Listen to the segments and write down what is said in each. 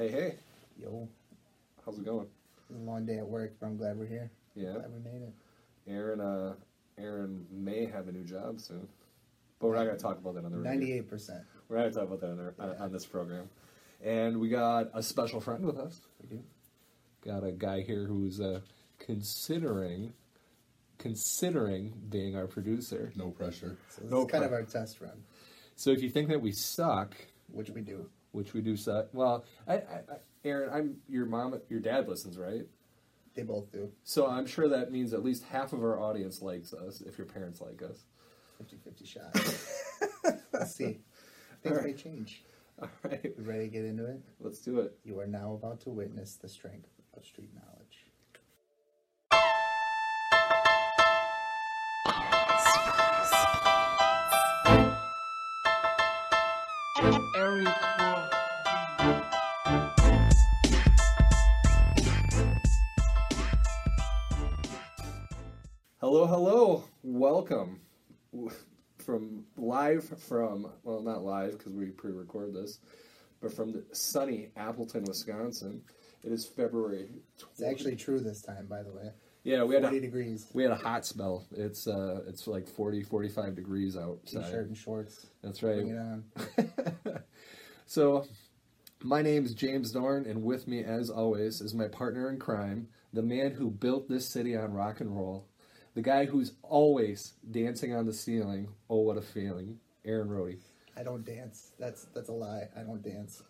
Hey, hey. Yo. How's it going? It's a long day at work, but I'm glad we're here. Yeah. Glad we made it. Aaron, uh, Aaron may have a new job soon. But we're not going to talk about that on the Ninety-eight percent. We're not going to talk about that on, our, yeah. on, this program. And we got a special friend with us. Got a guy here who's uh, considering considering being our producer. No pressure. So this no is kind of our test run. So if you think that we suck, which we do, which we do suck. Well, I, I, I, Aaron, I'm your mom. Your dad listens, right? They both do. So I'm sure that means at least half of our audience likes us. If your parents like us. 50-50 shot. Let's see. Things right. may change. All right. You ready to get into it? Let's do it. You are now about to witness the strength of street knowledge. Hello, hello. Welcome from live from well, not live because we pre-record this, but from the sunny Appleton, Wisconsin. It is February. 20. It's actually true this time, by the way. Yeah, we had 40 a, degrees. We had a hot spell. It's uh, it's like 40, 45 degrees outside. T-shirt and shorts. That's right. Bring it on. so, my name is James Dorn, and with me, as always, is my partner in crime, the man who built this city on rock and roll, the guy who's always dancing on the ceiling. Oh, what a feeling, Aaron Rohde. I don't dance. That's that's a lie. I don't dance.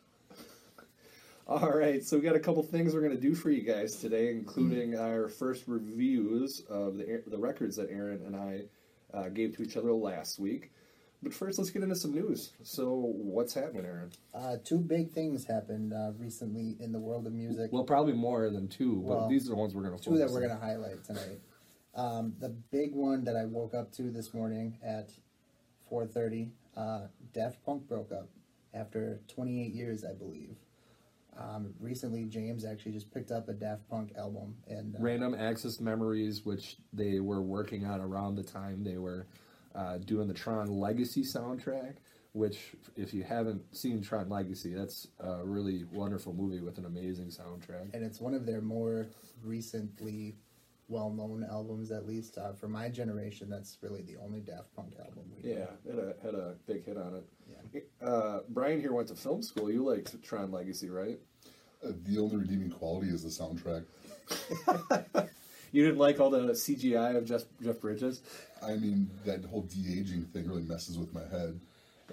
All right, so we got a couple things we're going to do for you guys today, including our first reviews of the the records that Aaron and I uh, gave to each other last week. But first, let's get into some news. So, what's happening, Aaron? Uh, two big things happened uh, recently in the world of music. Well, probably more than two, but well, these are the ones we're going to two that we're going to highlight tonight. Um, the big one that I woke up to this morning at 4:30, uh, Daft Punk broke up after 28 years, I believe. Um, recently, James actually just picked up a Daft Punk album and uh, Random Access Memories, which they were working on around the time they were uh, doing the Tron Legacy soundtrack. Which, if you haven't seen Tron Legacy, that's a really wonderful movie with an amazing soundtrack. And it's one of their more recently well-known albums, at least uh, for my generation. That's really the only Daft Punk album we yeah, had a, had a big hit on it. Yeah. Uh, Brian here went to film school. You liked Tron Legacy, right? Uh, the only redeeming quality is the soundtrack. you didn't like all the CGI of Jeff, Jeff Bridges? I mean, that whole de aging thing really messes with my head.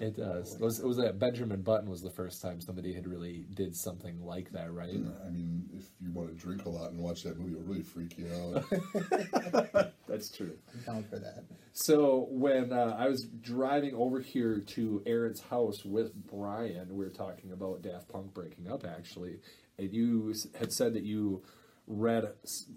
It does. It was, it was that Benjamin Button was the first time somebody had really did something like that, right? I mean, if you want to drink a lot and watch that movie, it'll really freak you out. That's true. I'm down for that. So when uh, I was driving over here to Aaron's house with Brian, we were talking about Daft Punk breaking up, actually, and you had said that you read,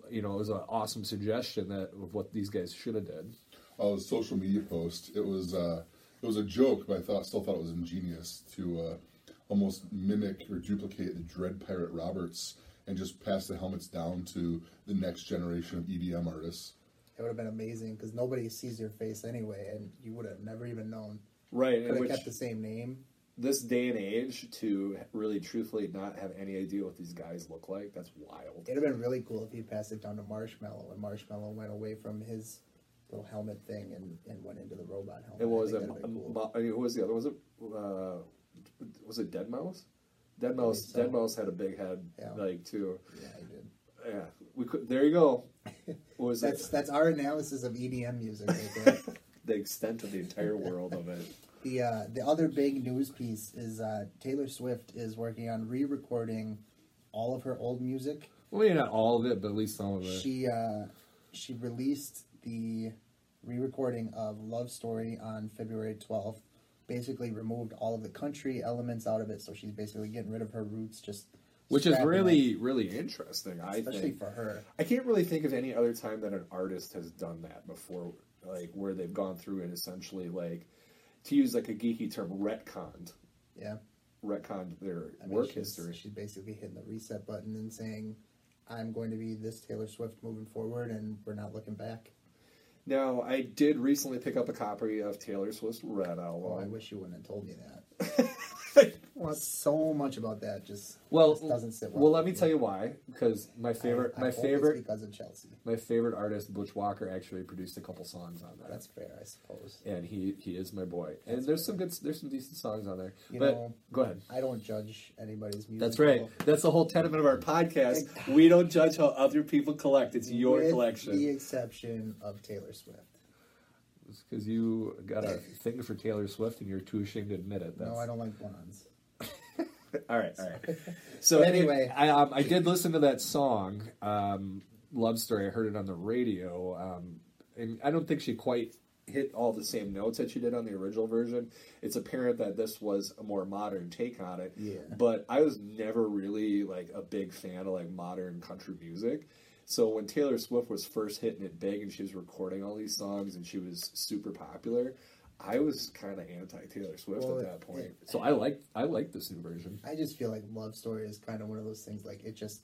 you know, it was an awesome suggestion that of what these guys should have did. Oh, it was a social media post. It was. Uh, it was a joke, but I thought still thought it was ingenious to uh, almost mimic or duplicate the Dread Pirate Roberts and just pass the helmets down to the next generation of EDM artists. It would have been amazing because nobody sees your face anyway, and you would have never even known. Right, could have kept the same name. This day and age, to really truthfully not have any idea what these guys look like, that's wild. It'd have been really cool if he passed it down to Marshmello, and Marshmello went away from his little helmet thing and, and went into the robot helmet. And what was it? Cool. I mean, who was the other? Was it uh, was it deadmau5? Dead Mouse. so. deadmau5 had a big head, Yeah. like too. Yeah, I did. Yeah, we could. There you go. What was That's it? that's our analysis of EDM music right there. The extent of the entire world of it. the uh, the other big news piece is uh, Taylor Swift is working on re-recording all of her old music. Well, maybe not all of it, but at least some of it. She uh, she released the re-recording of Love Story on February twelfth. Basically, removed all of the country elements out of it, so she's basically getting rid of her roots. Just Which is really, really interesting. it, I especially think. for her. I can't really think of any other time that an artist has done that before, like where they've gone through and essentially like, to use like a geeky term, retconned, Yeah, retconned their I mean, work she's, history. She's basically hitting the reset button and saying, "I'm going to be this Taylor Swift moving forward, and we're not looking back." Now, I did recently pick up a copy of Taylor Swift's Red album. Oh, I wish you wouldn't have told me that. well, so much about that just well, just doesn't sit well. well, let me tell you why. Because my favorite, I- I my favorite, because of Chelsea. my favorite artist, Butch Walker, actually produced a couple songs on that. That's fair, I suppose. and he he is my boy. And there's some good, there's some decent songs on there. You but know, go ahead. I don't judge anybody's music. That's right. That's the whole tenet of our podcast. We don't judge how other people collect. It's your with collection. the exception of Taylor Swift. Because you got a thing for Taylor Swift and you're too ashamed to admit it. That's... No, I don't like blondes. All right, all right. So anyway. I, um, I did listen to that song, um, "Love Story." I heard it on the radio, um, and I don't think she quite hit all the same notes that she did on the original version. It's apparent that this was a more modern take on it. Yeah. But I was never really like a big fan of like modern country music. So when Taylor Swift was first hitting it big and she was recording all these songs and she was super popular, I was kind of anti Taylor Swift Well, at that point. it- so I like I like this new version. I just feel like Love Story is kind of one of those things. Like it just,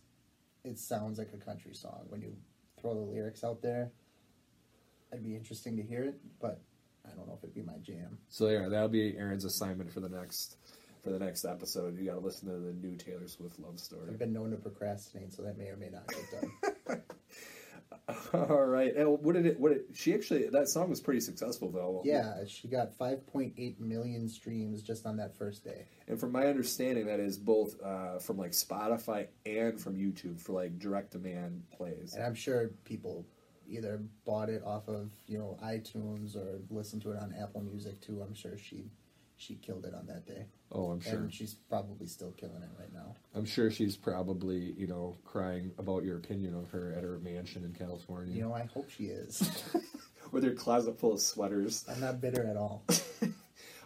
it sounds like a country song when you throw the lyrics out there. It'd be interesting to hear it, but I don't know if it'd be my jam. So yeah, that'll be Aaron's assignment for the next for the next episode. You got to listen to the new Taylor Swift love story. I've been known to procrastinate, so that may or may not get done. All right. And what did it? What did, she actually? That song was pretty successful though. yeah, she got 5.8 million streams just on that first day. And from my understanding, that is both uh, from like Spotify and from YouTube for like direct demand plays. And I'm sure people either bought it off of you know iTunes or listened to it on Apple Music too. I'm sure she she killed it on that day. Oh, I'm sure. And she's probably still killing it right now. I'm sure she's probably you know crying about your opinion of her at her mansion in California, You know, I hope she is. with her closet full of sweaters. I'm not bitter at all.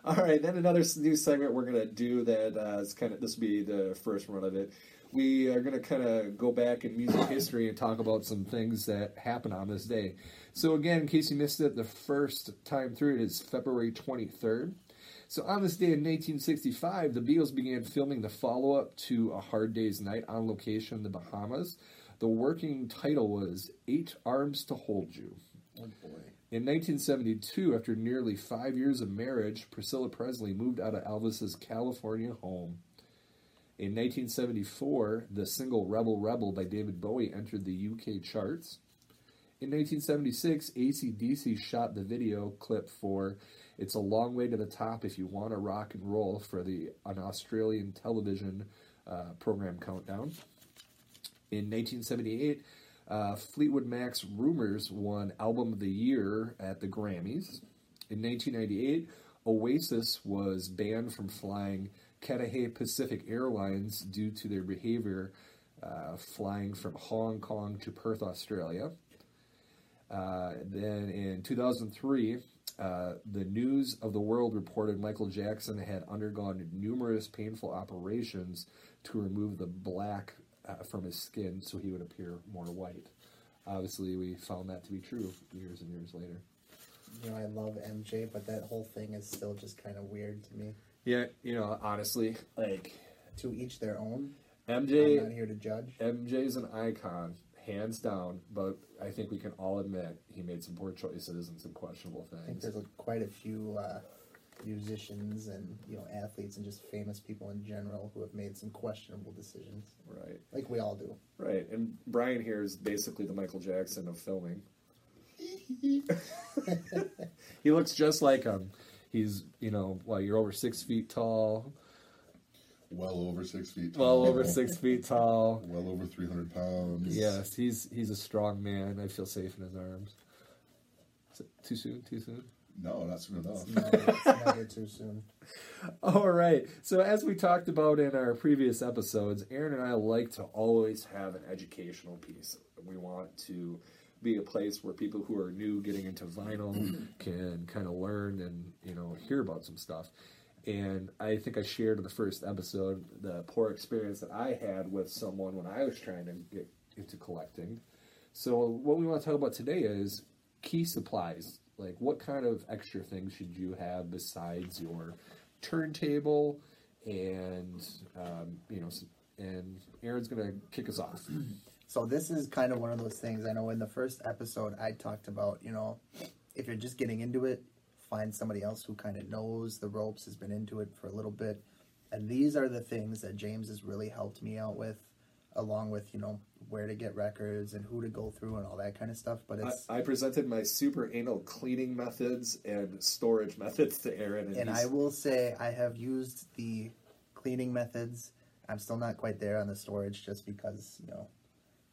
All right, then another new segment we're gonna do that uh, is kind of this will be the first run of it. We are gonna kind of go back in music history and talk about some things that happened on this day. So again, in case you missed it, the first time through it is February 23rd. So on this day in 1965, the Beatles began filming the follow-up to A Hard Day's Night on location in the Bahamas. The working title was Eight Arms to Hold You. Oh boy. In 1972, after nearly five years of marriage, Priscilla Presley moved out of Elvis's California home. In 1974, the single Rebel Rebel by David Bowie entered the UK charts. In 1976, ACDC shot the video clip for It's a Long Way to the Top If You Want to Rock and Roll for the an Australian television uh, program Countdown. In 1978, uh, Fleetwood Mac's Rumors won Album of the Year at the Grammys. In 1998, Oasis was banned from flying Cathay Pacific Airlines due to their behavior uh, flying from Hong Kong to Perth, Australia. Uh, then in 2003, uh, the News of the World reported Michael Jackson had undergone numerous painful operations to remove the black uh, from his skin so he would appear more white. Obviously, we found that to be true years and years later. You know, I love MJ, but that whole thing is still just kind of weird to me. Yeah, you know, honestly, like To each their own. MJ, I'm not here to judge. MJ's an icon, hands down. But I think we can all admit he made some poor choices and some questionable things. I think there's quite a few uh, musicians and you know athletes and just famous people in general who have made some questionable decisions, Right, like we all do. right. And Brian here is basically the Michael Jackson of filming. he looks just like him. He's, you know, well, you're over six feet tall. Well over six feet. Tall. well over six feet tall. Well over three hundred pounds. Yes, he's he's a strong man. I feel safe in his arms. Is it too soon? Too soon? No, not soon enough. No, it's never too soon. All right. So as we talked about in our previous episodes, Aaron and I like to always have an educational piece. We want to be a place where people who are new getting into vinyl can kind of learn and you know hear about some stuff. And I think I shared in the first episode the poor experience that I had with someone when I was trying to get into collecting. So what we want to talk about today is key supplies. Like what kind of extra things should you have besides your turntable and um, you know and Aaron's gonna kick us off. So this is kind of one of those things. I know in the first episode I talked about, you know, if you're just getting into it, find somebody else who kind of knows the ropes, has been into it for a little bit. And these are the things that James has really helped me out with, along with, you know, where to get records and who to go through and all that kind of stuff. But it's I, I presented my super anal cleaning methods and storage methods to Aaron, and, and I will say I have used the cleaning methods. I'm still not quite there on the storage just because, you know,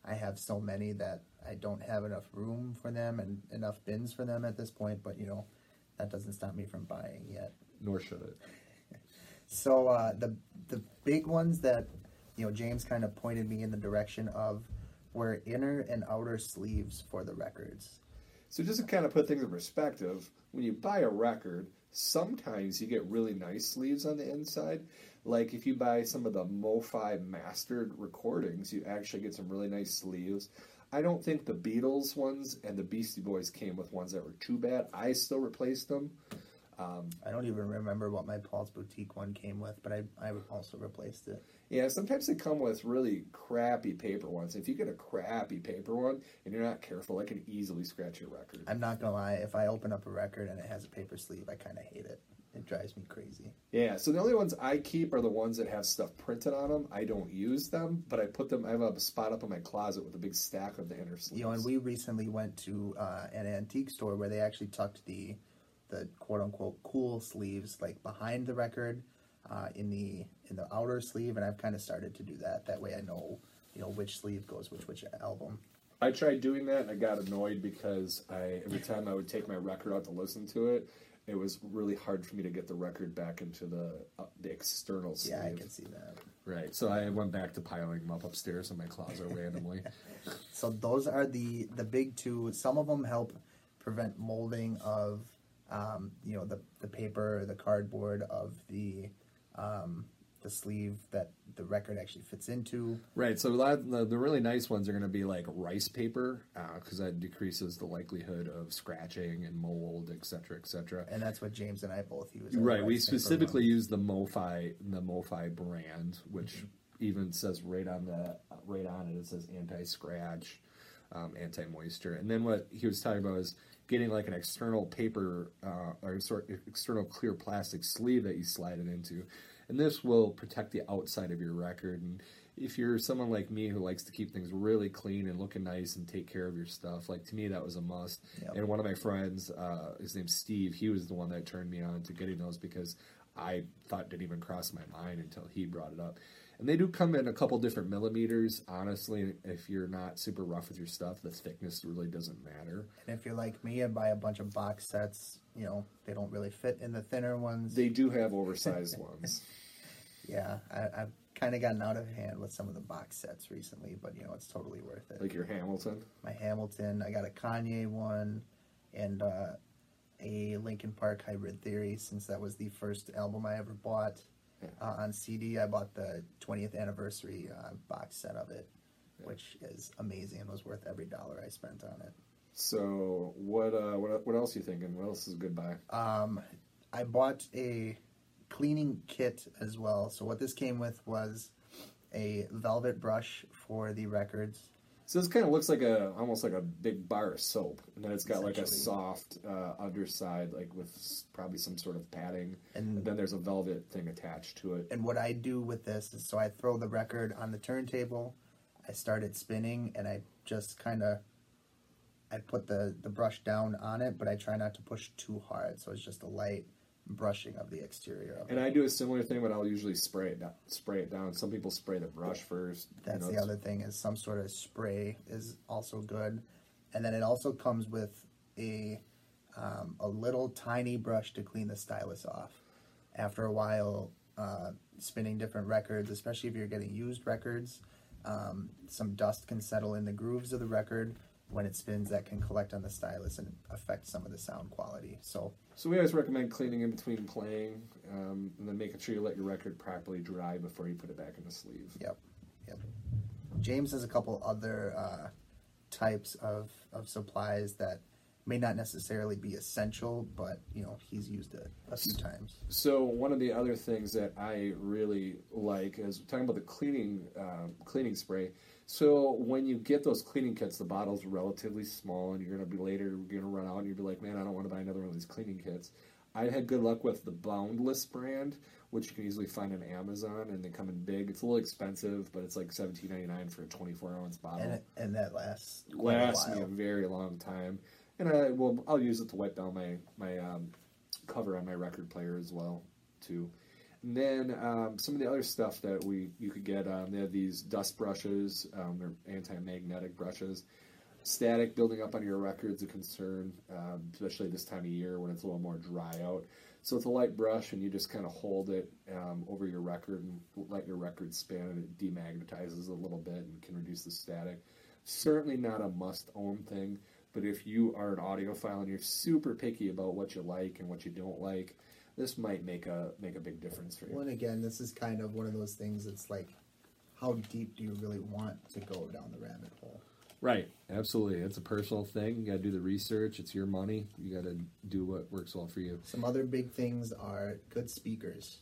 I have so many that I don't have enough room for them and enough bins for them at this point, but you know, that doesn't stop me from buying yet. nor should it. So uh, the the big ones that you know James kind of pointed me in the direction of were inner and outer sleeves for the records. So just to kind of put things in perspective, when you buy a record, sometimes you get really nice sleeves on the inside. Like if you buy some of the MoFi mastered recordings, you actually get some really nice sleeves. I don't think the Beatles ones and the Beastie Boys came with ones that were too bad. I still replaced them. Um, I don't even remember what my Paul's Boutique one came with, but I I also replaced it. Yeah, sometimes they come with really crappy paper ones. If you get a crappy paper one and you're not careful, it can easily scratch your record. I'm not gonna lie, if I open up a record and it has a paper sleeve, I kind of hate it. It drives me crazy. Yeah, so the only ones I keep are the ones that have stuff printed on them. I don't use them, but I put them. I have a spot up in my closet with a big stack of the inner sleeves. You know, and we recently went to uh, an antique store where they actually tucked the the quote unquote cool sleeves like behind the record uh, in the in the outer sleeve, and I've kind of started to do that. That way, I know you know which sleeve goes with which album. I tried doing that and I got annoyed because I every time I would take my record out to listen to it, it was really hard for me to get the record back into the uh, the external sleeve. Yeah, I can see that. Right, so I went back to piling them up upstairs in my closet randomly. So those are the the big two. Some of them help prevent molding of um, you know the the paper, the cardboard of the um, the sleeve that the record actually fits into. Right. So of the, the really nice ones are going to be like rice paper because that decreases the likelihood of scratching and mold, et cetera, et cetera. And that's what James and I both use. Right. We specifically use the MoFi the MoFi brand, which even says right on the right on it it says anti-scratch, um, anti-moisture. And then what he was talking about is getting like an external paper uh, or sort of external clear plastic sleeve that you slide it into, and this will protect the outside of your record. And if you're someone like me who likes to keep things really clean and looking nice and take care of your stuff, like to me that was a must. Yep. And one of my friends, uh, his name's Steve, he was the one that turned me on to getting those because I thought it didn't even cross my mind until he brought it up. And they do come in a couple different millimeters. Honestly, if you're not super rough with your stuff, the thickness really doesn't matter. And if you're like me and buy a bunch of box sets, you know they don't really fit in the thinner ones. They do have oversized ones. Yeah, I, I've kind of gotten out of hand with some of the box sets recently, but you know it's totally worth it. Like your Hamilton. my Hamilton. I got a Kanye one and uh, a Linkin Park Hybrid Theory since that was the first album I ever bought uh, on CD. I bought the 20th anniversary uh, box set of it, which is amazing and was worth every dollar I spent on it. So what? Uh, what? What else you thinking? What else is a good buy? Um, I bought a cleaning kit as well. So what this came with was a velvet brush for the records. So this kind of looks like a almost like a big bar of soap, and then it's got like a soft uh, underside, like with probably some sort of padding, And- and then there's a velvet thing attached to it. And what I do with this is so I throw the record on the turntable, I start it spinning, and I just kind of I put the the brush down on it, but I try not to push too hard, so it's just a light brushing of the exterior of And it. I do a similar thing, but I'll usually spray it down. Spray it down. Some people spray the brush first. you That's know, the other thing is some sort of spray is also good, and then it also comes with a um, a little tiny brush to clean the stylus off. After a while, uh, spinning different records, especially if you're getting used records, um, some dust can settle in the grooves of the record when it spins. That can collect on the stylus and affect some of the sound quality. So So we always recommend cleaning in between playing, um, and then making sure you let your record properly dry before you put it back in the sleeve. Yep, yep. James has a couple other uh, types of, of supplies that may not necessarily be essential, but you know he's used it a few times. So one of the other things that I really like is talking about the cleaning um, cleaning spray. So when you get those cleaning kits, the bottle's relatively small, and you're gonna be later you're gonna run out, and you'll be like, man, I don't want to buy another one of these cleaning kits. I had good luck with the Boundless brand, which you can easily find on Amazon, and they come in big. It's a little expensive, but it's like seventeen ninety nine for a twenty four ounce bottle And it, and that lasts quite a lasts me a very long time, and I will I'll use it to wipe down my my um, cover on my record player as well too. And then um, some of the other stuff that we you could get um, they have these dust brushes, um, they're anti-magnetic brushes. Static building up on your record's a concern, um, especially this time of year when it's a little more dry out. So it's a light brush, and you just kind of hold it um, over your record and let your record spin, and it demagnetizes a little bit and can reduce the static. Certainly not a must-own thing, but if you are an audiophile and you're super picky about what you like and what you don't like, this might make a make a big difference for you. Well, and again, this is kind of one of those things. It's like, how deep do you really want to go down the rabbit hole? Right, absolutely. It's a personal thing. You got to do the research. It's your money. You got to do what works well for you. Some other big things are good speakers.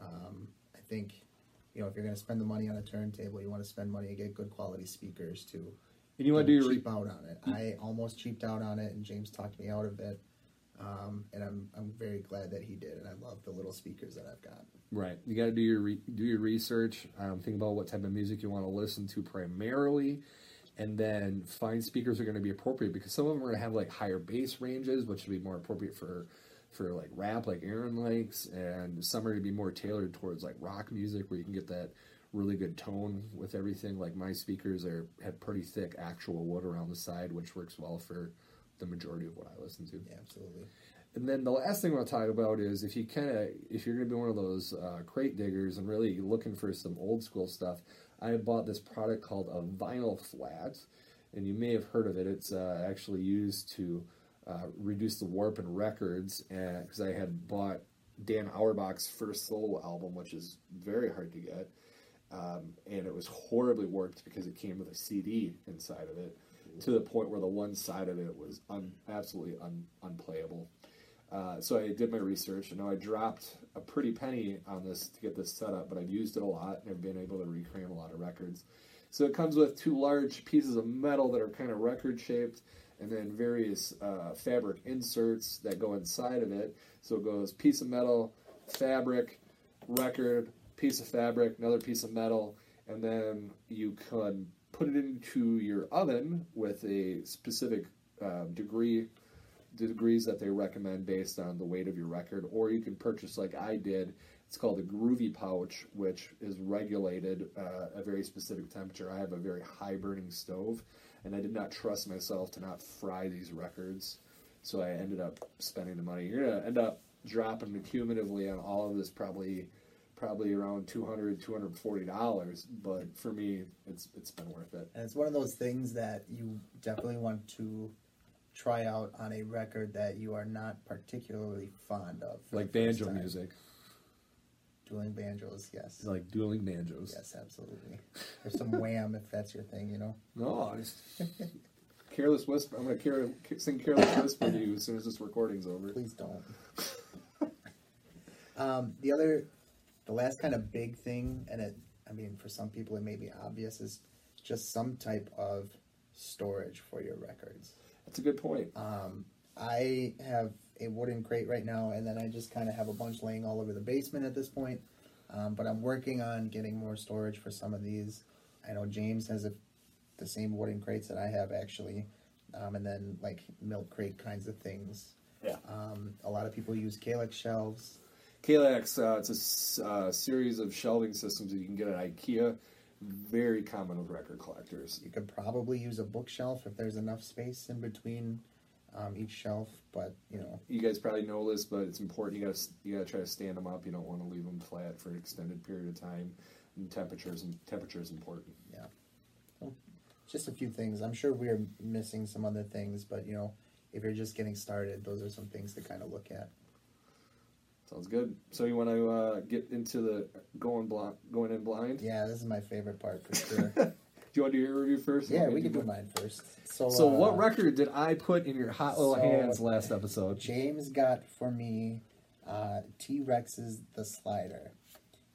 Um, I think, you know, if you're going to spend the money on a turntable, you want to spend money to get good quality speakers too. And you want to do your cheap out on it. I almost cheaped out on it, and James talked me out of it. Um, and I'm I'm very glad that he did, and I love the little speakers that I've got. Right. You got to do your re- do your research. Um, think about what type of music you want to listen to primarily, and then find speakers are going to be appropriate because some of them are going to have like higher bass ranges, which would be more appropriate for for like rap, like Aaron likes, and some are going to be more tailored towards like rock music, where you can get that really good tone with everything. Like my speakers are have pretty thick actual wood around the side, which works well for the majority of what I listen to. Yeah, absolutely. And then the last thing I want to talk about is if you kind of if you're going to be one of those uh, crate diggers and really looking for some old school stuff, I bought this product called a vinyl flat, and you may have heard of it. It's uh, actually used to uh, reduce the warp in records, because I had bought Dan Auerbach's first solo album, which is very hard to get, um, and it was horribly warped because it came with a CD inside of it, to the point where the one side of it was un- absolutely un- unplayable. Uh, so I did my research, and now I dropped a pretty penny on this to get this set up, but I've used it a lot, and I've been able to recreate a lot of records. So it comes with two large pieces of metal that are kind of record shaped, and then various uh, fabric inserts that go inside of it. So it goes piece of metal, fabric, record, piece of fabric, another piece of metal, and then you can put it into your oven with a specific uh, degree degrees that they recommend based on the weight of your record, or you can purchase like I did. It's called a Groovy Pouch, which is regulated uh, a very specific temperature. I have a very high burning stove, and I did not trust myself to not fry these records, so I ended up spending the money. You're gonna end up dropping cumulatively on all of this probably probably around 200 240 dollars but for me it's it's been worth it And it's one of those things that you definitely want to try out on a record that you are not particularly fond of. like banjo music Dueling banjos, yes. like dueling banjos Yes, absolutely. Or some wham if that's your thing, you know. No, I just, careless whisper. I'm gonna care, sing careless whisper to you as soon as this recording's over. Please don't. um, the other, the last kind of big thing, and it, I mean, for some people it may be obvious, is just some type of storage for your records. That's a good point. Um, I have a wooden crate right now, and then I just kind of have a bunch laying all over the basement at this point. Um, but I'm working on getting more storage for some of these. I know James has a, the same wooden crates that I have actually, um, and then like milk crate kinds of things. Yeah. Um, a lot of people use Kallax shelves. Kallax, uh, it's a uh, series of shelving systems that you can get at IKEA. Very common with record collectors. You could probably use a bookshelf if there's enough space in between um, each shelf, but you know, You guys probably know this, but it's important. You got to you got to try to stand them up. You don't want to leave them flat for an extended period of time. And temperatures and temperature is important. yeah. So, just a few things. I'm sure we're missing some other things, but you know, if you're just getting started, those are some things to kind of look at. Sounds good. So you want to uh, get into the going blind, going in blind? Yeah, this is my favorite part for sure. Do you want to do your review first? yeah, we can do mine first. So, So, uh, what record did I put in your hot little so- hands last episode? James got for me uh, T Rex's The Slider.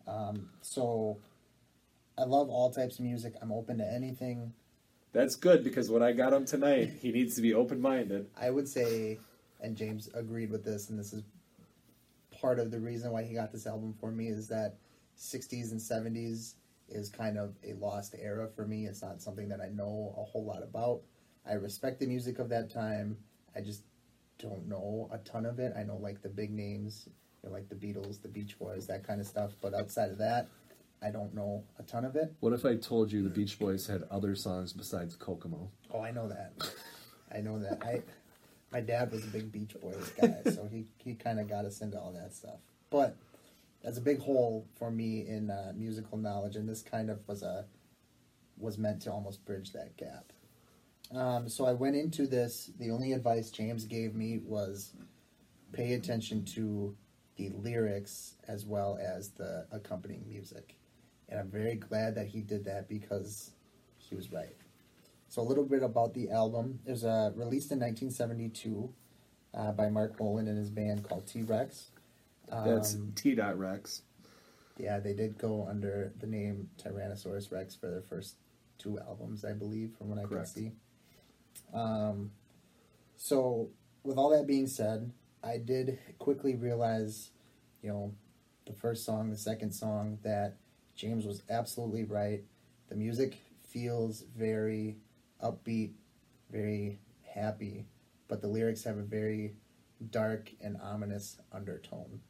Um, so I love all types of music. I'm open to anything. That's good because when I got him tonight, he needs to be open minded. I would say, and James agreed with this, and this is part of the reason why he got this album for me is that 60s and 70s is kind of a lost era for me. It's not something that I know a whole lot about. I respect the music of that time. I just don't know a ton of it. I know like the big names, you know, like the Beatles, the Beach Boys, that kind of stuff. But outside of that, I don't know a ton of it. What if I told you the Beach Boys had other songs besides Kokomo? Oh, I know that. I know that. I my dad was a big Beach Boys guy, so he he kind of got us into all that stuff. But that's a big hole for me in uh, musical knowledge, and this kind of was a was meant to almost bridge that gap. Um, so I went into this. The only advice James gave me was pay attention to the lyrics as well as the accompanying music, and I'm very glad that he did that because he was right. So a little bit about the album. It was uh, released in 1972 uh, by Marc Bolan and his band called T Rex. That's Um, T. Dot Rex. yeah, they did go under the name Tyrannosaurus Rex for their first two albums, I believe, from what I Correct. could see. Um, so, with all that being said, I did quickly realize, you know, the first song, the second song, that James was absolutely right. The music feels very upbeat, very happy, but the lyrics have a very dark and ominous undertone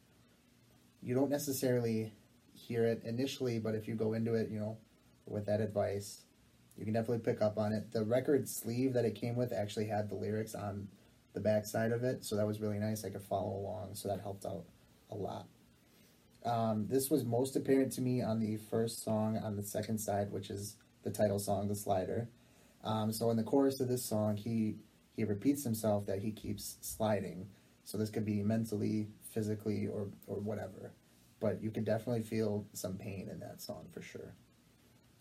you don't necessarily hear it initially, but if you go into it, you know, with that advice, you can definitely pick up on it. The record sleeve that it came with actually had the lyrics on the back side of it, so that was really nice. I could follow along, so that helped out a lot. Um, this was most apparent to me on the first song on the second side, which is the title song, "The Slider." Um, so in the chorus of this song, he he repeats himself that he keeps sliding. So this could be mentally, physically, or or whatever. But you can definitely feel some pain in that song for sure.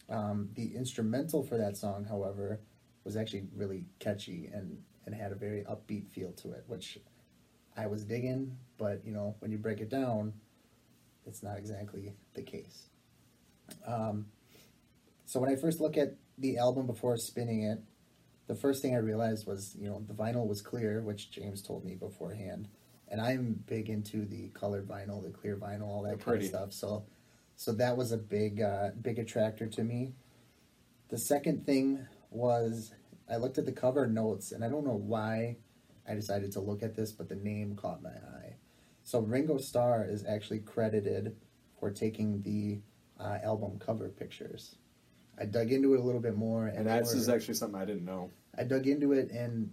Um, the instrumental for that song, however, was actually really catchy and and had a very upbeat feel to it, which I was digging. But you know, when you break it down, it's not exactly the case. Um, so when I first look at the album before spinning it, the first thing I realized was, you know, the vinyl was clear, which James told me beforehand. And I'm big into the colored vinyl, the clear vinyl, all that kind of stuff. So, so that was a big, uh, big attractor to me. The second thing was I looked at the cover notes, and I don't know why I decided to look at this, but the name caught my eye. So Ringo Starr is actually credited for taking the uh, album cover pictures. I dug into it a little bit more, and And were- is actually something I didn't know. I dug into it, and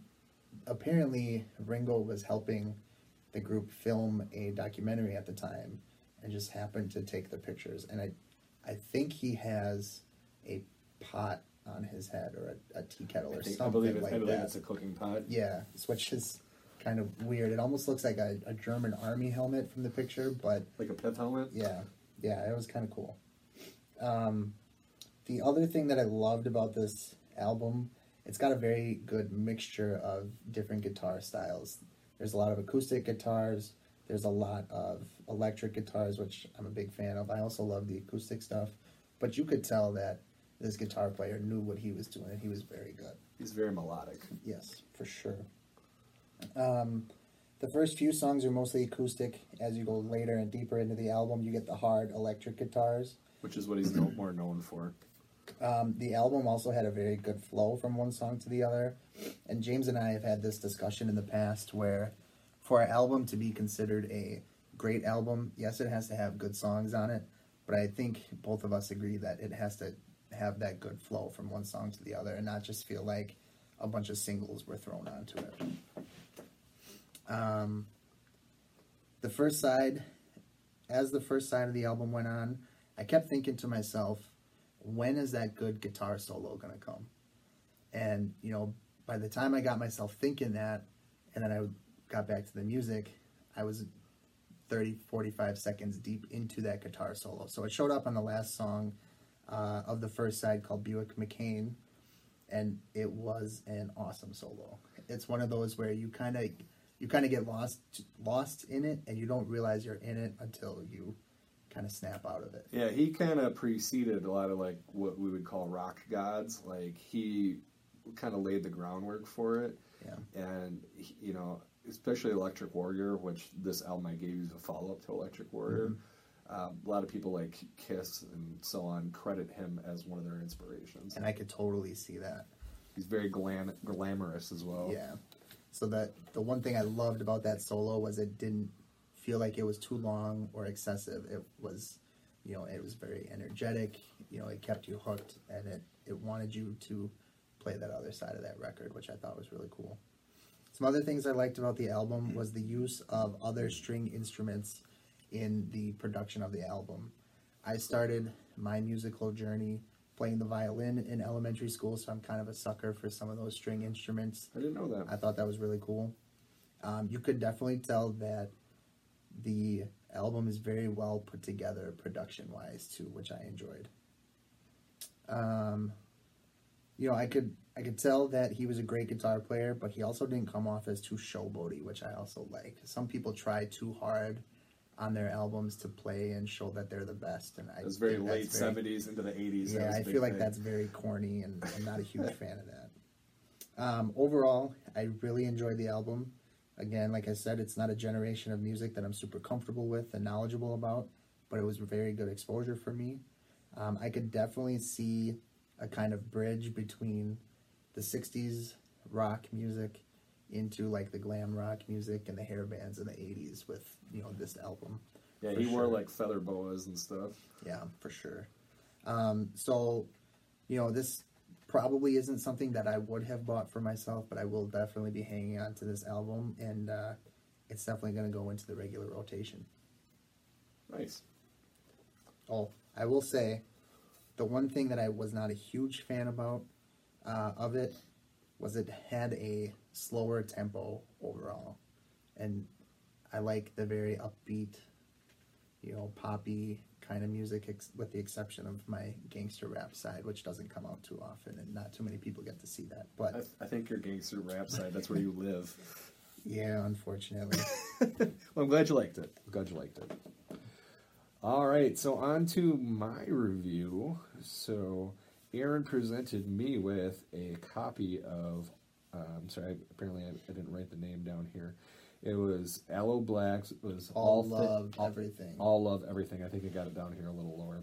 apparently Ringo was helping the group film a documentary at the time, and just happened to take the pictures. And I, I think he has a pot on his head or a, a tea kettle or think, something like I believe that. it's a cooking pot. Yeah, which is kind of weird. It almost looks like a, a German army helmet from the picture, but Like a pith helmet. yeah, yeah, it was kind of cool. Um, the other thing that I loved about this album, it's got a very good mixture of different guitar styles. There's a lot of acoustic guitars. There's a lot of electric guitars, which I'm a big fan of. I also love the acoustic stuff, but you could tell that this guitar player knew what he was doing, and he was very good. He's very melodic. Yes, for sure. Um, the first few songs are mostly acoustic. As you go later and deeper into the album, you get the hard electric guitars. which is what he's more known for. Um, the album also had a very good flow from one song to the other. And James and I have had this discussion in the past where, for an album to be considered a great album, yes, it has to have good songs on it, but I think both of us agree that it has to have that good flow from one song to the other and not just feel like a bunch of singles were thrown onto it. Um, the first side, as the first side of the album went on, I kept thinking to myself, when is that good guitar solo going to come? And, you know, by the time I got myself thinking that, and then I got back to the music, I was 30, 45 seconds deep into that guitar solo. So it showed up on the last song uh, of the first side called Buick Mackane, and it was an awesome solo. It's one of those where you kind of you kind of get lost lost in it, and you don't realize you're in it until you kind of snap out of it. Yeah, he kind of preceded a lot of like what we would call rock gods. Like he kind of laid the groundwork for it. Yeah. And you know, especially Electric Warrior, which this album I gave you is a follow up to Electric Warrior. Um, a lot of people like Kiss and so on credit him as one of their inspirations. And I could totally see that. He's very glam- glamorous as well. Yeah. So that the one thing I loved about that solo was it didn't feel like it was too long or excessive. It was, you know, it was very energetic. You know, it kept you hooked, and it it wanted you to play that other side of that record, which I thought was really cool. Some other things I liked about the album was the use of other string instruments in the production of the album. I started my musical journey playing the violin in elementary school, so I'm kind of a sucker for some of those string instruments. I didn't know that. I thought that was really cool. Um, you could definitely tell that the album is very well put together production wise too, which I enjoyed. Um, you know, I could I could tell that he was a great guitar player, but he also didn't come off as too showboaty, which I also like. Some people try too hard on their albums to play and show that they're the best, and I It was very late seventies into the eighties. yeah, I feel like that's very corny, and I'm not a huge fan of that. Um, overall, I really enjoyed the album. Again, like I said, it's not a generation of music that I'm super comfortable with and knowledgeable about, but it was very good exposure for me. Um, I could definitely see a kind of bridge between the 60s rock music into like the glam rock music and the hair bands in the 80s with, you know, this album. Yeah, he wore like feather boas and stuff. Yeah, for sure. Um, so, you know, this probably isn't something that I would have bought for myself, but I will definitely be hanging on to this album, and uh, it's definitely going to go into the regular rotation. Nice. Oh, I will say, the one thing that I was not a huge fan about uh, of it was it had a slower tempo overall, and I like the very upbeat, you know, poppy kind of music, ex- with the exception of my gangster rap side, which doesn't come out too often, and not too many people get to see that. But I, I think your gangster rap side. That's where you live. yeah, unfortunately, Well, I'm glad you liked it. I'm glad you liked it. All right, so on to my review. So, Aaron presented me with a copy of. I'm sorry, apparently I, I didn't write the name down here. It was Aloe Blacc's. It was All Thi- Love all, Everything. All love everything. I think I got it down here a little lower.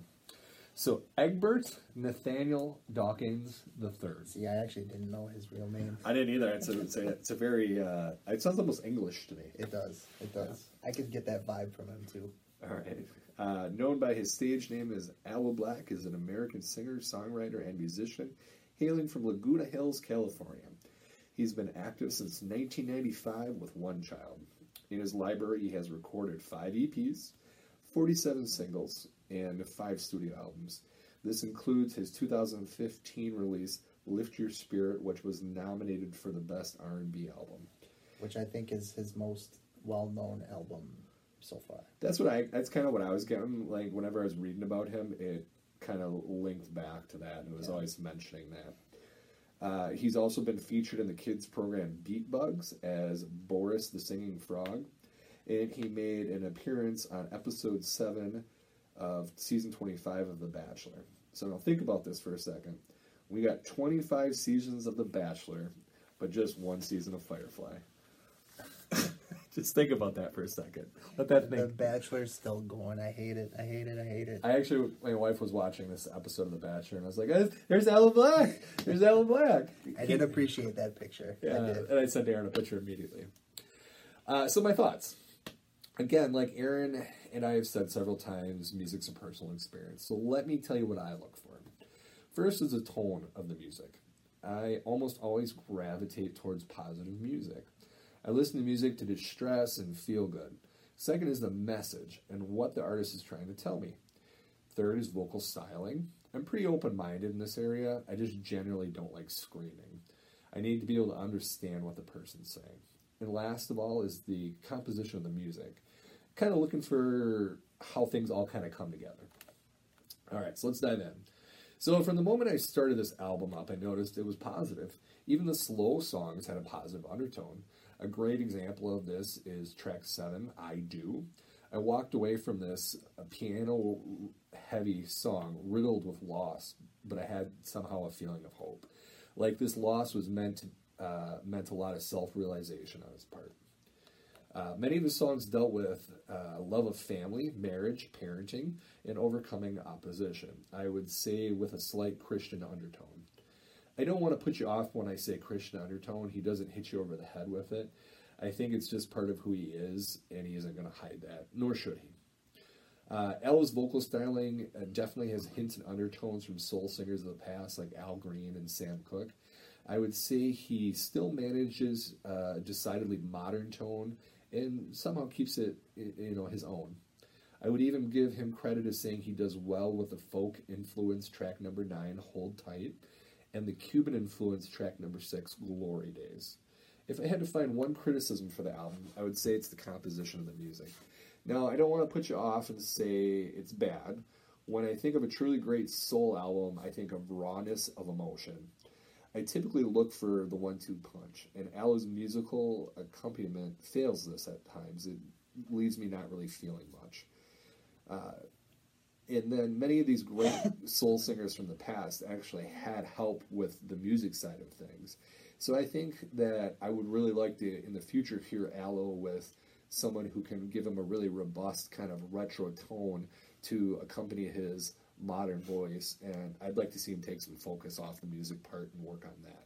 So Egbert Nathaniel Dawkins the third. see, I actually didn't know his real name. I didn't either. It's a, it's a, it's a very. Uh, it sounds almost English to me. It does. It does. I could get that vibe from him too. All right. Uh, known by his stage name as Aloe Blacc, is an American singer, songwriter, and musician hailing from Laguna Hills, California. He's been active since 1995 with one child. In his library, he has recorded five EPs, 47 singles, and five studio albums. This includes his 2015 release "Lift Your Spirit," which was nominated for the best R&B album. which I think is his most well-known album so far. That's what I. That's kind of what I was getting. Like whenever I was reading about him, it kind of linked back to that, and it was always mentioning that. Uh, he's also been featured in the kids program Beat Bugs as Boris the Singing Frog, and he made an appearance on episode seven of season twenty-five of The Bachelor. So now think about this for a second. We got twenty-five seasons of The Bachelor, but just one season of Firefly. Just think about that for a second. Let that The think. Bachelor's still going. I hate it. I hate it. I hate it. I actually, my wife was watching this episode of The Bachelor, and I was like, "Eh, "There's Alan Black. There's Alan Black." I did appreciate that picture. I Yeah, did. and I sent Aaron a picture immediately. Uh, so my thoughts. Again, like Aaron and I have said several times, music's a personal experience. So let me tell you what I look for. First is the tone of the music. I almost always gravitate towards positive music. I listen to music to distress and feel good. Second is the message and what the artist is trying to tell me. Third is vocal styling. I'm pretty open minded in this area. I just generally don't like screaming. I need to be able to understand what the person's saying. And last of all is the composition of the music. Kind of looking for how things all kind of come together. All right, so let's dive in. So, from the moment I started this album up, I noticed it was positive. Even the slow songs had a positive undertone. A great example of this is track seven, I Do. I walked away from this a piano heavy song riddled with loss, but I had somehow a feeling of hope. Like this loss was meant to, uh, meant a lot of self realization on his part. Uh, many of his songs dealt with uh, love of family, marriage, parenting, and overcoming opposition. I would say with a slight Christian undertone. I don't want to put you off when I say Christian undertone. He doesn't hit you over the head with it. I think it's just part of who he is, and he isn't going to hide that, nor should he. Uh, vocal styling uh, definitely has hints and undertones from soul singers of the past, like Al Green and Sam Cooke. I would say he still manages a decidedly modern tone and somehow keeps it, you know, his own. I would even give him credit as saying he does well with the folk influence track number nine, Hold Tight, and the Cuban influence track number six, Glory Days. If I had to find one criticism for the album, I would say it's the composition of the music. Now, I don't want to put you off and say it's bad. When I think of a truly great soul album, I think of rawness of emotion. I typically look for the one two punch, and Al's musical accompaniment fails this at times. It leaves me not really feeling much. Uh, and then many of these great soul singers from the past actually had help with the music side of things. So I think that I would really like to, in the future, hear Aloe with someone who can give him a really robust kind of retro tone to accompany his modern voice. And I'd like to see him take some focus off the music part and work on that.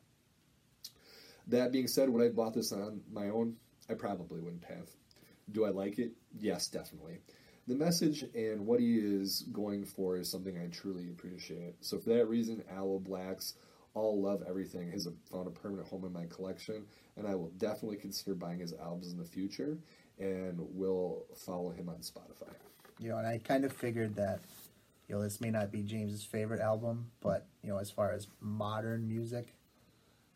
That being said, would I bought this on my own? I probably wouldn't have. Do I like it? Yes, definitely. The message and what he is going for is something I truly appreciate. So for that reason, Aloe Blacc's all love everything has found a permanent home in my collection, and I will definitely consider buying his albums in the future, and will follow him on Spotify. You know, and I kind of figured that, you know, this may not be James's favorite album, but you know, as far as modern music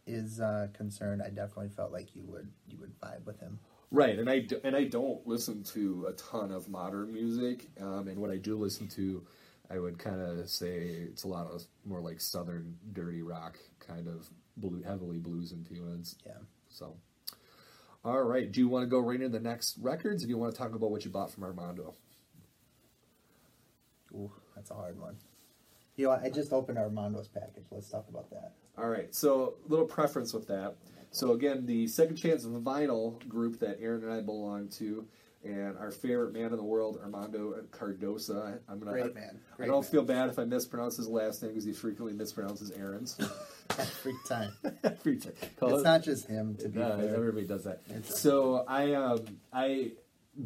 is uh, concerned, I definitely felt like you would you would vibe with him. Right, and I do, and I don't listen to a ton of modern music, um, and what I do listen to, I would kind of say it's a lot of more like southern dirty rock kind of blue, heavily blues influence. Yeah. So, all right. Do you want to go right into the next records, or do you want to talk about what you bought from Armando? Ooh, that's a hard one. You know, I just opened Armando's package. Let's talk about that. All right. So, a little preference with that. So again, the Second Chance Vinyl group that Aaron and I belong to, and our favorite man in the world, Armando Cardosa. I'm gonna. Great man. I don't man. feel bad if I mispronounce his last name because he frequently mispronounces Aaron's. Every time. Every time. Call It's it- not just him, to be Uh, fair. everybody does that. It's- So I um, I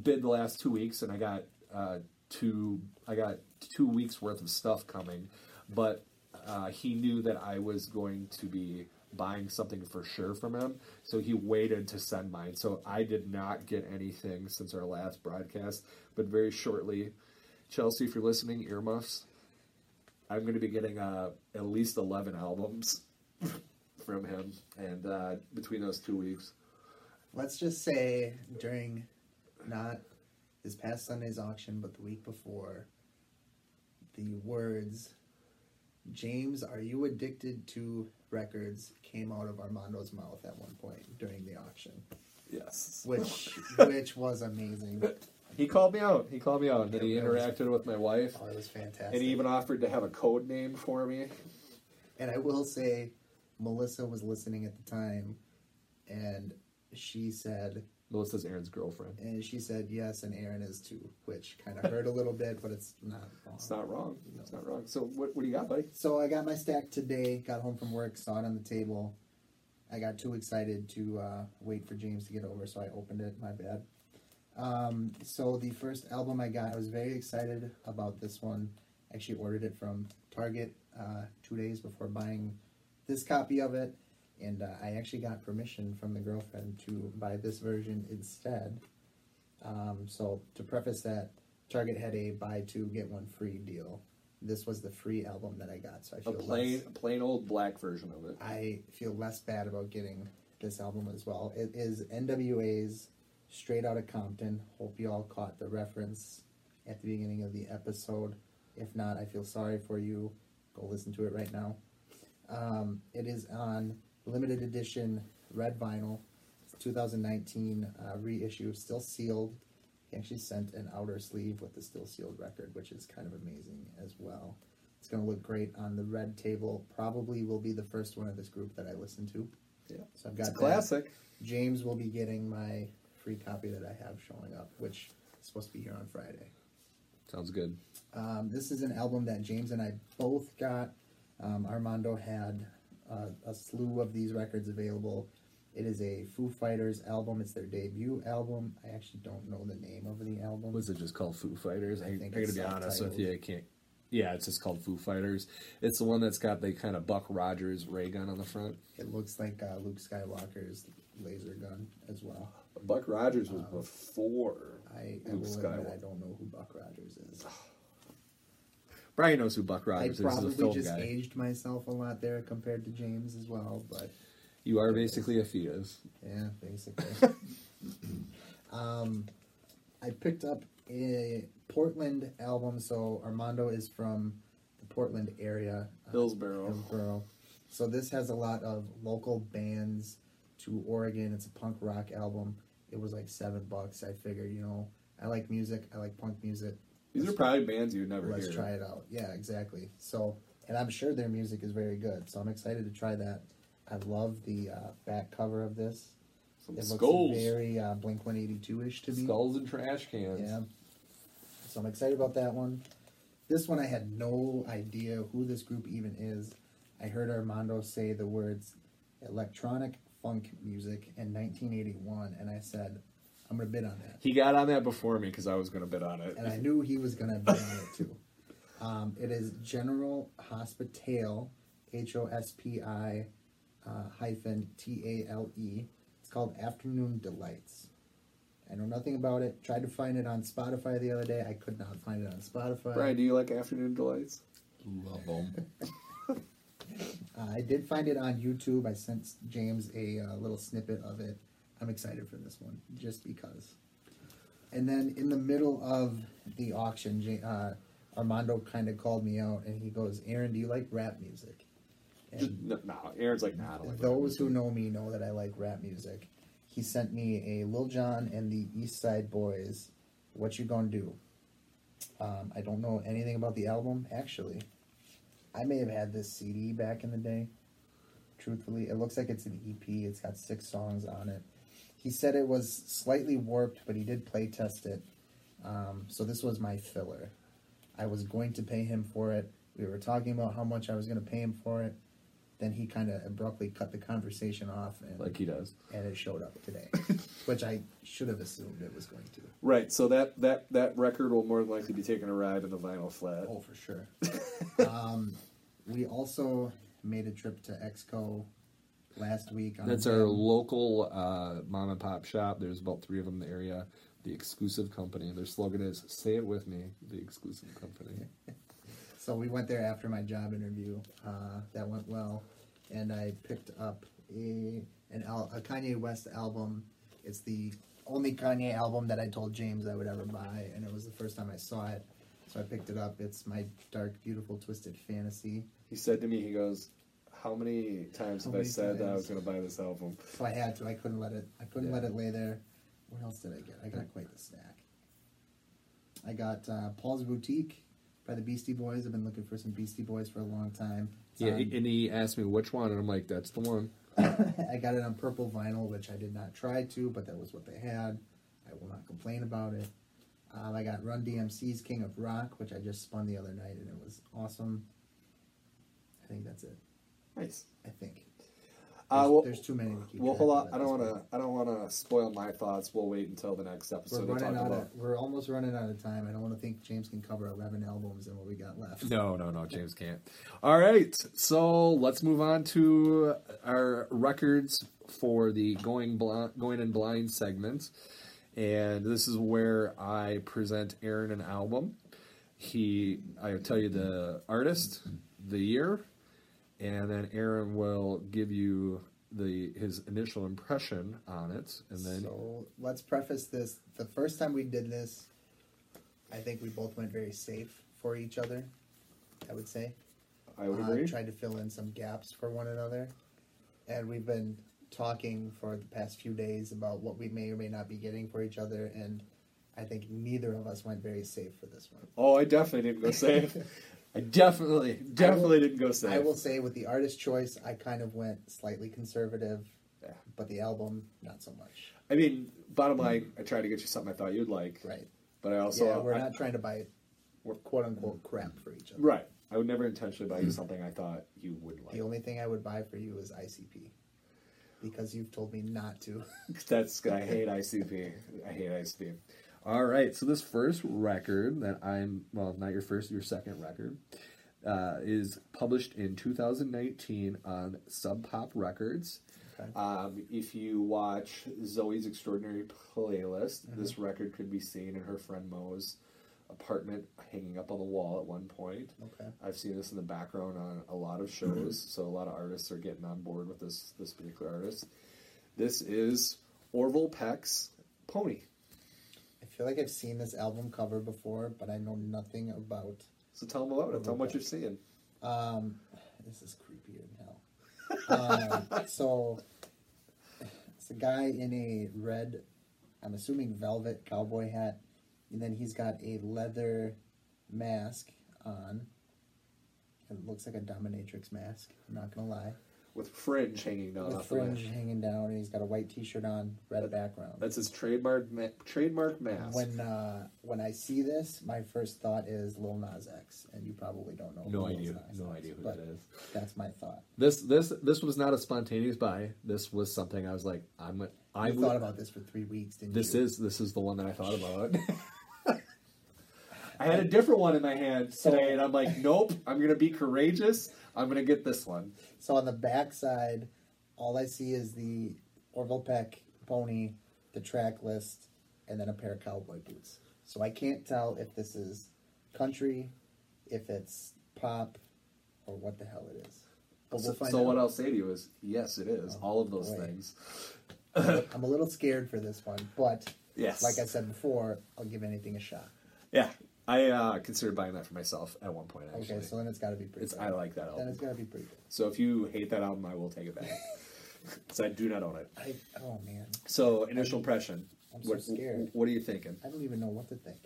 bid the last two weeks, and I got uh, two. I got two weeks worth of stuff coming, but uh, he knew that I was going to be buying something for sure from him, so he waited to send mine. So I did not get anything since our last broadcast, but very shortly, Chelsea, if you're listening, earmuffs. I'm going to be getting uh, at least 11 albums from him, and uh, between those two weeks. Let's just say during not this past Sunday's auction, but the week before, the words James, are you addicted to records came out of Armando's mouth at one point during the auction. Yes. Which which was amazing. He called me out. He called me out, and then he interacted with my wife, Oh, it was fantastic. and he even offered to have a code name for me. And I will say, Melissa was listening at the time, and she said, Melissa's Aaron's girlfriend. and she said yes, and Aaron is too, which kind of hurt a little bit, but it's not wrong. It's not wrong. It's not wrong. So what, what do you got, buddy? So I got my stack today. Got home from work, saw it on the table. I got too excited to uh, wait for James to get over, so I opened it. My bad. Um, so the first album I got, I was very excited about this one. Actually ordered it from Target uh, two days before buying this copy of it, and uh, I actually got permission from the girlfriend to buy this version instead. Um, so to preface that, Target had a buy two get one free deal. This was the free album that I got, so I feel plain, less, plain old black version of it. I feel less bad about getting this album as well. It is NWA's Straight Outta Compton. Hope you all caught the reference at the beginning of the episode. If not, I feel sorry for you. Go listen to it right now. Um, it is on limited edition red vinyl. 2019 uh, reissue, still sealed. He actually sent an outer sleeve with the still sealed record, which is kind of amazing as well. It's going to look great on the red table. Probably will be the first one of this group that I listen to. Yeah. So I've got It's a that. classic. James will be getting my free copy that I have showing up, which is supposed to be here on Friday. Sounds good. Um, this is an album that James and I both got. Um, Armando had uh, a slew of these records available. It is a Foo Fighters album. It's their debut album. I actually don't know the name of the album. Was it just called Foo Fighters? I, I, think gotta it's be honest with you, I can't. Yeah, it's just called Foo Fighters. It's the one that's got the kind of Buck Rogers ray gun on the front. It looks like uh, Luke Skywalker's laser gun as well. Buck Rogers was before I, I Luke will admit Skywalker. I don't know who Buck Rogers is. Brian knows who Buck I Rogers is. He's a probably film just guy. aged myself a lot there compared to James as well, but You are basically a fetus. yeah, basically. um, I picked up a Portland album. So Armando is from the Portland area, uh, Hillsboro. Hillsboro. So this has a lot of local bands to Oregon. It's a punk rock album. It was like seven bucks. I figured, you know, I like music. I like punk music. These are probably bands you'd never Let's hear. try it out. Yeah, exactly. So, and I'm sure their music is very good. So I'm excited to try that. I love the uh, back cover of this. Some It looks skulls, very uh, Blink 182 ish to me. skulls and trash cans. Yeah. So I'm excited about that one. This one I had no idea who this group even is. I heard Armando say the words electronic funk music in 1981, and I said, I'm going to bid on that. He got on that before me because I was going to bid on it. And I knew he was going to bid on it too. Um, it is General Hospital, H O S P I uh, hyphen T A L E. It's called Afternoon Delights. I know nothing about it. Tried to find it on Spotify the other day. I could not find it on Spotify. Brian, do you like Afternoon Delights? Love them. Uh, I did find it on YouTube. I sent James a uh, little snippet of it. I'm excited for this one just because. And then in the middle of the auction, uh, Armando kind of called me out and he goes, "Aaron, do you like rap music?" And no, no, Aaron's like, nah, like those who know me know that I like rap music. He sent me a Lil Jon and the East Side Boyz. What you gonna do? Um, I don't know anything about the album. Actually, I may have had this CD back in the day. Truthfully, it looks like it's an EP. It's got six songs on it. He said it was slightly warped, but he did play test it. Um, so this was my filler. I was going to pay him for it. We were talking about how much I was going to pay him for it. Then he kind of abruptly cut the conversation off, and, Like he does. and it showed up today, which I should have assumed it was going to. Right, so that, that, that record will more than likely be taking a ride in the vinyl flat. Oh, for sure. um, we also made a trip to Exco last week. On That's our local uh, mom and pop shop. There's about three of them in the area. The exclusive company. Their slogan is "Say it with me." The exclusive company. So we went there after my job interview. Uh, that went well, and I picked up a an al- a Kanye West album. It's the only Kanye album that I told James I would ever buy, and it was the first time I saw it. So I picked it up. It's my dark, beautiful, twisted fantasy. He said to me, he goes, "How many times How have I many said that I was going to buy this album?" So I had to. I couldn't let it. I couldn't Yeah. let it lay there. What else did I get? I got quite the stack. I got uh, Paul's Boutique by the Beastie Boys. I've been looking for some Beastie Boys for a long time. It's Yeah, on- and he asked me which one, and I'm like, "That's the one." I got it on purple vinyl, which I did not try to, but that was what they had. I will not complain about it. Um, I got Run DMC's King of Rock, which I just spun the other night, and it was awesome. I think that's it. Nice. I think. Uh, There's, well, there's too many to keep. well, hold on. I don't want to. I don't want to spoil my thoughts. We'll wait until the next episode. We're running talk out about. of. We're almost running out of time. I don't want to think James can cover eleven albums and what we got left. No, no, no. James can't. All right, so let's move on to our records for the going blind, going in blind segment, and this is where I present Aaron an album. He, I tell you the artist, the year, and then Aaron will give you the his initial impression on it, and then So let's preface this. The first time we did this, I think we both went very safe for each other. I would say. I would Uh, agree. tried to fill in some gaps for one another, and we've been talking for the past few days about what we may or may not be getting for each other, and I think neither of us went very safe for this one. Oh, I definitely didn't go safe. I definitely, definitely didn't go safe. I will say with the artist choice, I kind of went slightly conservative, Yeah. but the album not so much. I mean, bottom line, I tried to get you something I thought you'd like. Right? But I also, yeah, we're I- not trying to buy quote unquote crap for each other. right. I would never intentionally buy you something I thought you wouldn't like. The only thing I would buy for you is ICP, because you've told me not to. That's I hate ICP. I hate ICP. All right, so this first record that I'm well, not your first, your second record, uh, is published in 2019 on Sub Pop Records. Okay. Um, if you watch Zoey's Extraordinary Playlist, this record could be seen in her friend Mo's apartment, hanging up on the wall at one point. Okay. I've seen this in the background on a lot of shows, so a lot of artists are getting on board with this this particular artist. This is Orville Peck's Pony. I feel like I've seen this album cover before, but I know nothing about. So tell them about it. Tell them what you're seeing. Um, this is creepier than hell. um, so it's a guy in a red, I'm assuming velvet cowboy hat, and then he's got a leather mask on. It looks like a dominatrix mask. I'm not gonna lie. With fringe hanging down With fringe the hanging down, and he's got a white T-shirt on, red background. That's his trademark ma- trademark mask. When uh, when I see this, my first thought is Lil Nas X, and you probably don't know. no Lil idea. Nas No X idea who that is. That's my thought. This this this was not a spontaneous buy. This was something I was like, I'm. a- I I would- thought about this for three weeks, didn't This you? is this is the one that I thought about. I had a different one in my hand today, and I'm like, nope. I'm gonna be courageous. I'm gonna get this one. So on the back side, all I see is the Orville Peck pony, the track list, and then a pair of cowboy boots. So I can't tell if this is country, if it's pop, or what the hell it is. But So, we'll find so out. what I'll say to you is, yes, it is. Oh, All of those boy. things. I'm a little scared for this one, but Yes. like I said before, I'll give anything a shot. Yeah, I uh, considered buying that for myself at one point. Actually, Okay, so then it's got to be pretty. it's good. I like that album. Then it's got to be pretty good. So if you hate that album, I will take it back. so I do not own it. I, oh man, So initial impression. I'm so what, scared. What are you thinking? I don't even know what to think.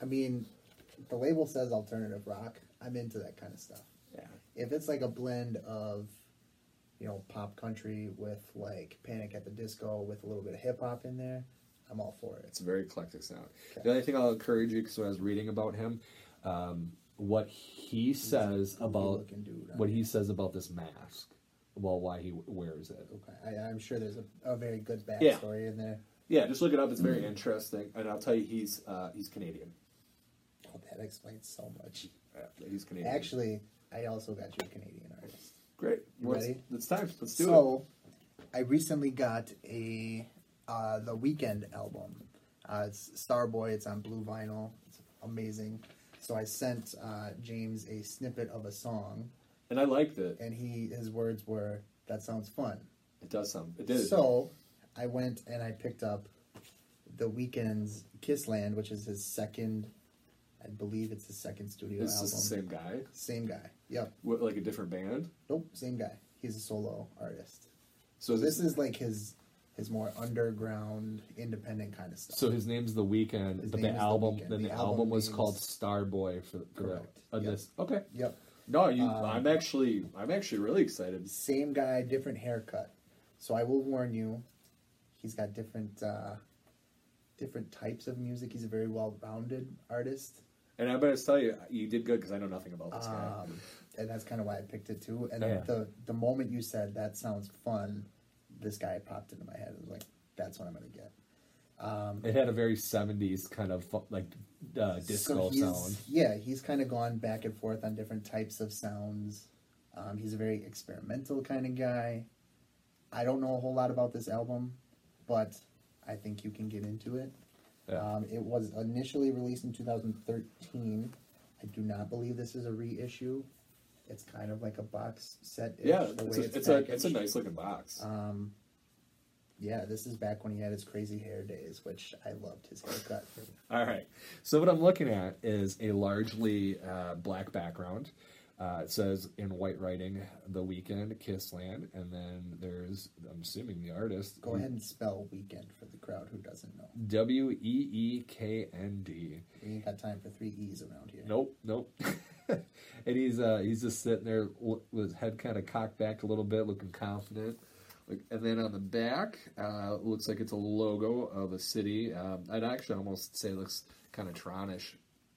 I mean, the label says alternative rock. I'm into that kind of stuff. Yeah. If it's like a blend of, you know, pop country with like Panic at the Disco with a little bit of hip hop in there, I'm all for it. It's a very eclectic sound. Okay. The only thing I'll encourage you, because I was reading about him, um, what he says about dude, what he says about this mask, well, why he wears it. Okay, I, I'm sure there's a, a very good Yeah. backstory in there. Yeah, just look it up. It's very interesting, and I'll tell you, he's uh, he's Canadian. Oh, that explains so much. Yeah, he's Canadian. Actually, I also got you a Canadian artist. great. You What's- ready? It's time. Let's do it. so, I recently got a uh, the Weeknd album. Uh, it's Starboy. It's on blue vinyl. It's amazing. So I sent uh, James a snippet of a song, And I liked it. and he his words were, "That sounds fun." It does some. It did. So I went and I picked up the Weeknd's Kissland, which is his second. I believe it's his second studio Is album. the same guy? Same guy. Yep. What, like a different band? Nope. Same guy. He's a solo artist. So This is like his his more underground, independent kind of stuff. So his name's The Weeknd, His but the The album, Weeknd. then the, The album, album was called Starboy for, for Correct. the. Uh, Yep. this. Okay. Yep. No, you. Um, I'm actually, I'm actually really excited. Same guy, different haircut. So I will warn you, he's got different uh, different types of music. He's a very well rounded artist. And I better tell you, you did good because I know nothing about this guy. Um, and that's kind of why I picked it too. And Yeah. the the moment you said that sounds fun, this guy popped into my head. I was like, that's what I'm gonna get. It had a very '70s kind of like uh, disco he's, sound. Yeah, he's kind of gone back and forth on different types of sounds. Um, he's a very experimental kind of guy. I don't know a whole lot about this album, but I think you can get into it. Yeah. Um, it was initially released in 2013. I do not believe this is a reissue. It's kind of like a box set. Yeah, the it's a, it's, it's a it's a nice looking box. Um, yeah, this is back when he had his crazy hair days, which I loved his haircut. All right. So what I'm looking at is a largely uh, black background. Uh, it says in white writing, "The Weeknd, Kissland," and then there's I'm assuming the artist. Go ahead and spell weekend for the crowd who doesn't know. W E E K N D. We ain't got time for three E's around here. Nope, nope. and he's uh he's just sitting there with his head kind of cocked back a little bit, looking confident. Like, and then on the back, uh, looks like it's a logo of a city. Um, I'd actually almost say it looks kind of Tronish,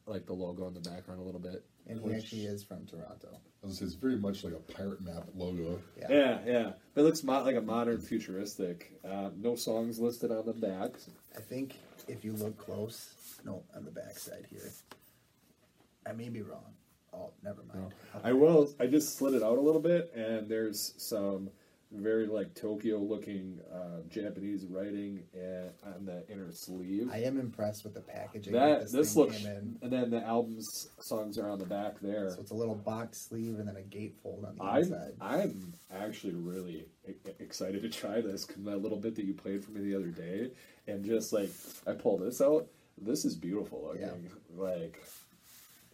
like the logo in the background a little bit. And he actually is from Toronto. I was say, it's very much like a pirate map logo. Yeah. Yeah, yeah. It looks mo- like a modern futuristic. Uh, no songs listed on the back. I think if you look close, no, on the backside here. I may be wrong. Oh, never mind. I will. I just slid it out a little bit, and there's some very like Tokyo looking uh, Japanese writing and, on the inner sleeve. I am impressed with the packaging. that this, this looks, came in. and then the album's songs are on the back there. So it's a little box sleeve and then a gatefold on the I'm inside. I'm actually really excited to try this because that little bit that you played for me the other day, and just like I pull this out, this is beautiful looking. Yeah. Like,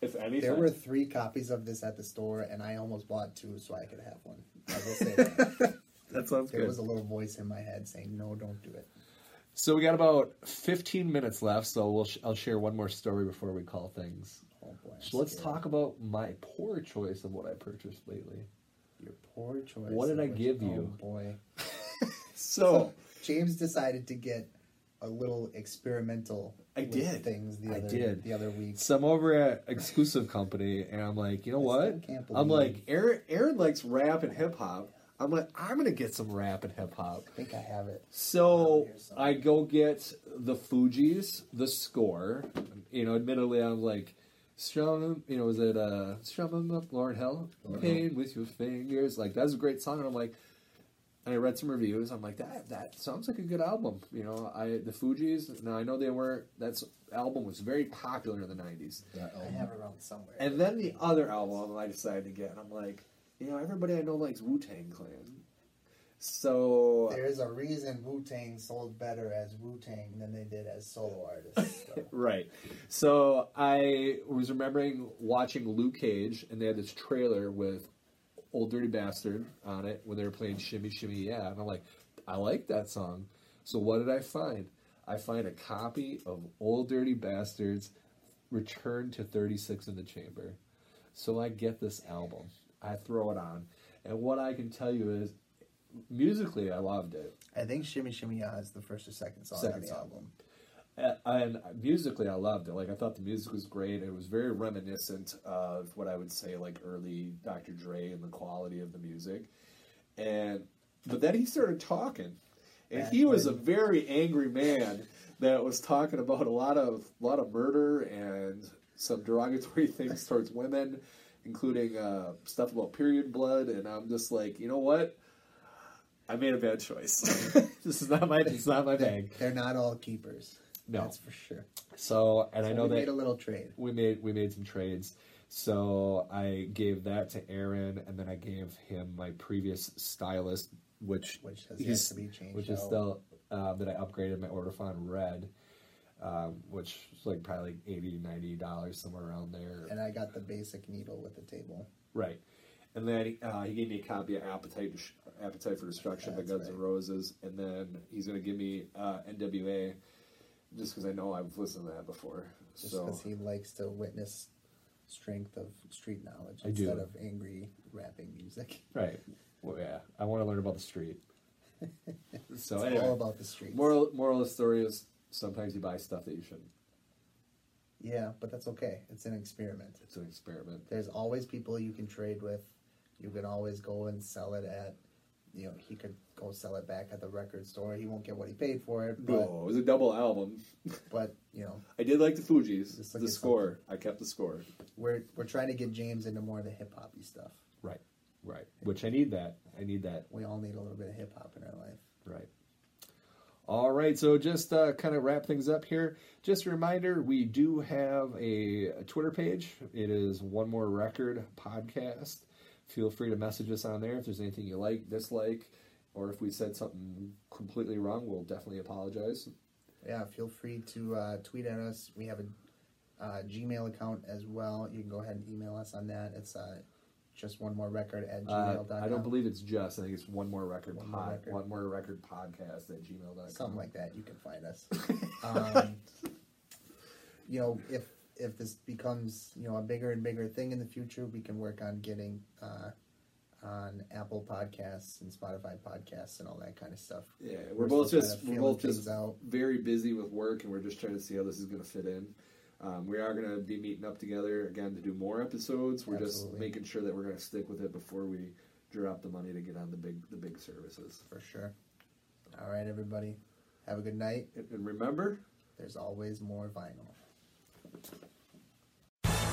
if anything, There were three copies of this at the store, and I almost bought two so I could have one. I will say that. that sounds there good. was a little voice in my head saying, "No, don't do it." So we got about 15 minutes left, so we'll sh- I'll share one more story before we call things. Oh boy. So let's scared. talk about my poor choice of what I purchased lately. Your poor choice. What did I give oh, you? boy. So James decided to get a little experimental. I did. things the I other did. the other week. So I'm over at Exclusive Company, and I'm like, you know I what? can't I'm like, Aaron, Aaron likes rap and hip hop. I'm like, I'm gonna get some rap and hip hop. I think I have it. So Here's. I go get the Fugees, the score. You know, admittedly, I'm like, strum. You know, is it uh, strum 'em up, Lord Hell, pain with your fingers? Like that's a great song, and I'm like, and I read some reviews. I'm like, that that sounds like a good album. You know, I the Fugees. Now I know they weren't. That's album was very popular in the '90s. That I have it around somewhere. And then the other album I decided to get, and I'm like, you know, everybody I know likes Wu Tang Clan. So There's a reason Wu Tang sold better as Wu Tang than they did as solo artists. so. Right. So I was remembering watching Luke Cage, and they had this trailer with Ol' Dirty Bastard on it when they were playing Shimmy Shimmy Ya. And I'm like, I like that song. So what did I find? I find a copy of Ol' Dirty Bastard's Return to 36 in the Chamber. So I get this album. I throw it on. And what I can tell you is, musically, I loved it. I think Shimmy Shimmy Ya is the first or second song Second on the song. album. And musically, I loved it. Like I thought the music was great. It was very reminiscent of what I would say like early Dr. Dre and the quality of the music. And but then he started talking, and he was a very angry man that was talking about a lot of a lot of murder and some derogatory things towards women, including uh, stuff about period blood. And I'm just like, you know what? I made a bad choice. this is not my. It's not my bag. They're not all keepers. No. That's for sure. So, and I So know we that made a little trade. we made we made some trades. So I gave that to Aaron, and then I gave him my previous stylus, which Which has yet to be changed which is still uh, that I upgraded my order red, um, which is like probably like 80 dollars somewhere around there. And I got the basic needle with the table. Right. And then uh, he gave me a copy of Appetite Appetite for Destruction by That's Guns N' right. Roses, and then he's going to give me uh, NWA, just because I know I've listened to that before. Just so because he likes to witness strength of street knowledge I do. instead of angry rapping music. Right. Well, yeah. I want to learn about the street. so It's anyway, all about the street. moral moral of the story is sometimes you buy stuff that you shouldn't. Yeah, but that's okay. It's an experiment. It's an experiment. There's always people you can trade with. You can always go and sell it at, you know, he could go sell it back at the record store. He won't get what he paid for it, but No, it was a double album. but you know, I did like the Fugees. Like the it's score. I kept the score. we're we're trying to get James into more of the hip hoppy stuff. Right. Right. Which I need that. I need that. We all need a little bit of hip hop in our life. Right. All right, so just uh, kind of wrap things up here. Just a reminder, we do have a, a Twitter page. It is One More Record Podcast. Feel free to message us on there if there's anything you like, dislike, or if we said something completely wrong, we'll definitely apologize. Yeah, feel free to uh, tweet at us. We have a uh, Gmail account as well. You can go ahead and email us on that. It's uh, just one more record at Uh, gmail.com. I don't believe it's just. I think it's One More Record One More pod, Record. One More Record Podcast at gmail.com. something like that. You can find us. um, you know, if if this becomes you know a bigger and bigger thing in the future, we can work on getting uh, on Apple Podcasts and Spotify podcasts and all that kind of stuff. Yeah, we're, We're both just kinda we're both just out. very busy with work, and we're just trying to see how this is going to fit in. Um, we are going to be meeting up together again to do more episodes. We're just making sure that we're going to stick with it before we drop the money to get on the big the big services. For sure. All right, everybody. Have a good night. And remember, There's always more vinyl.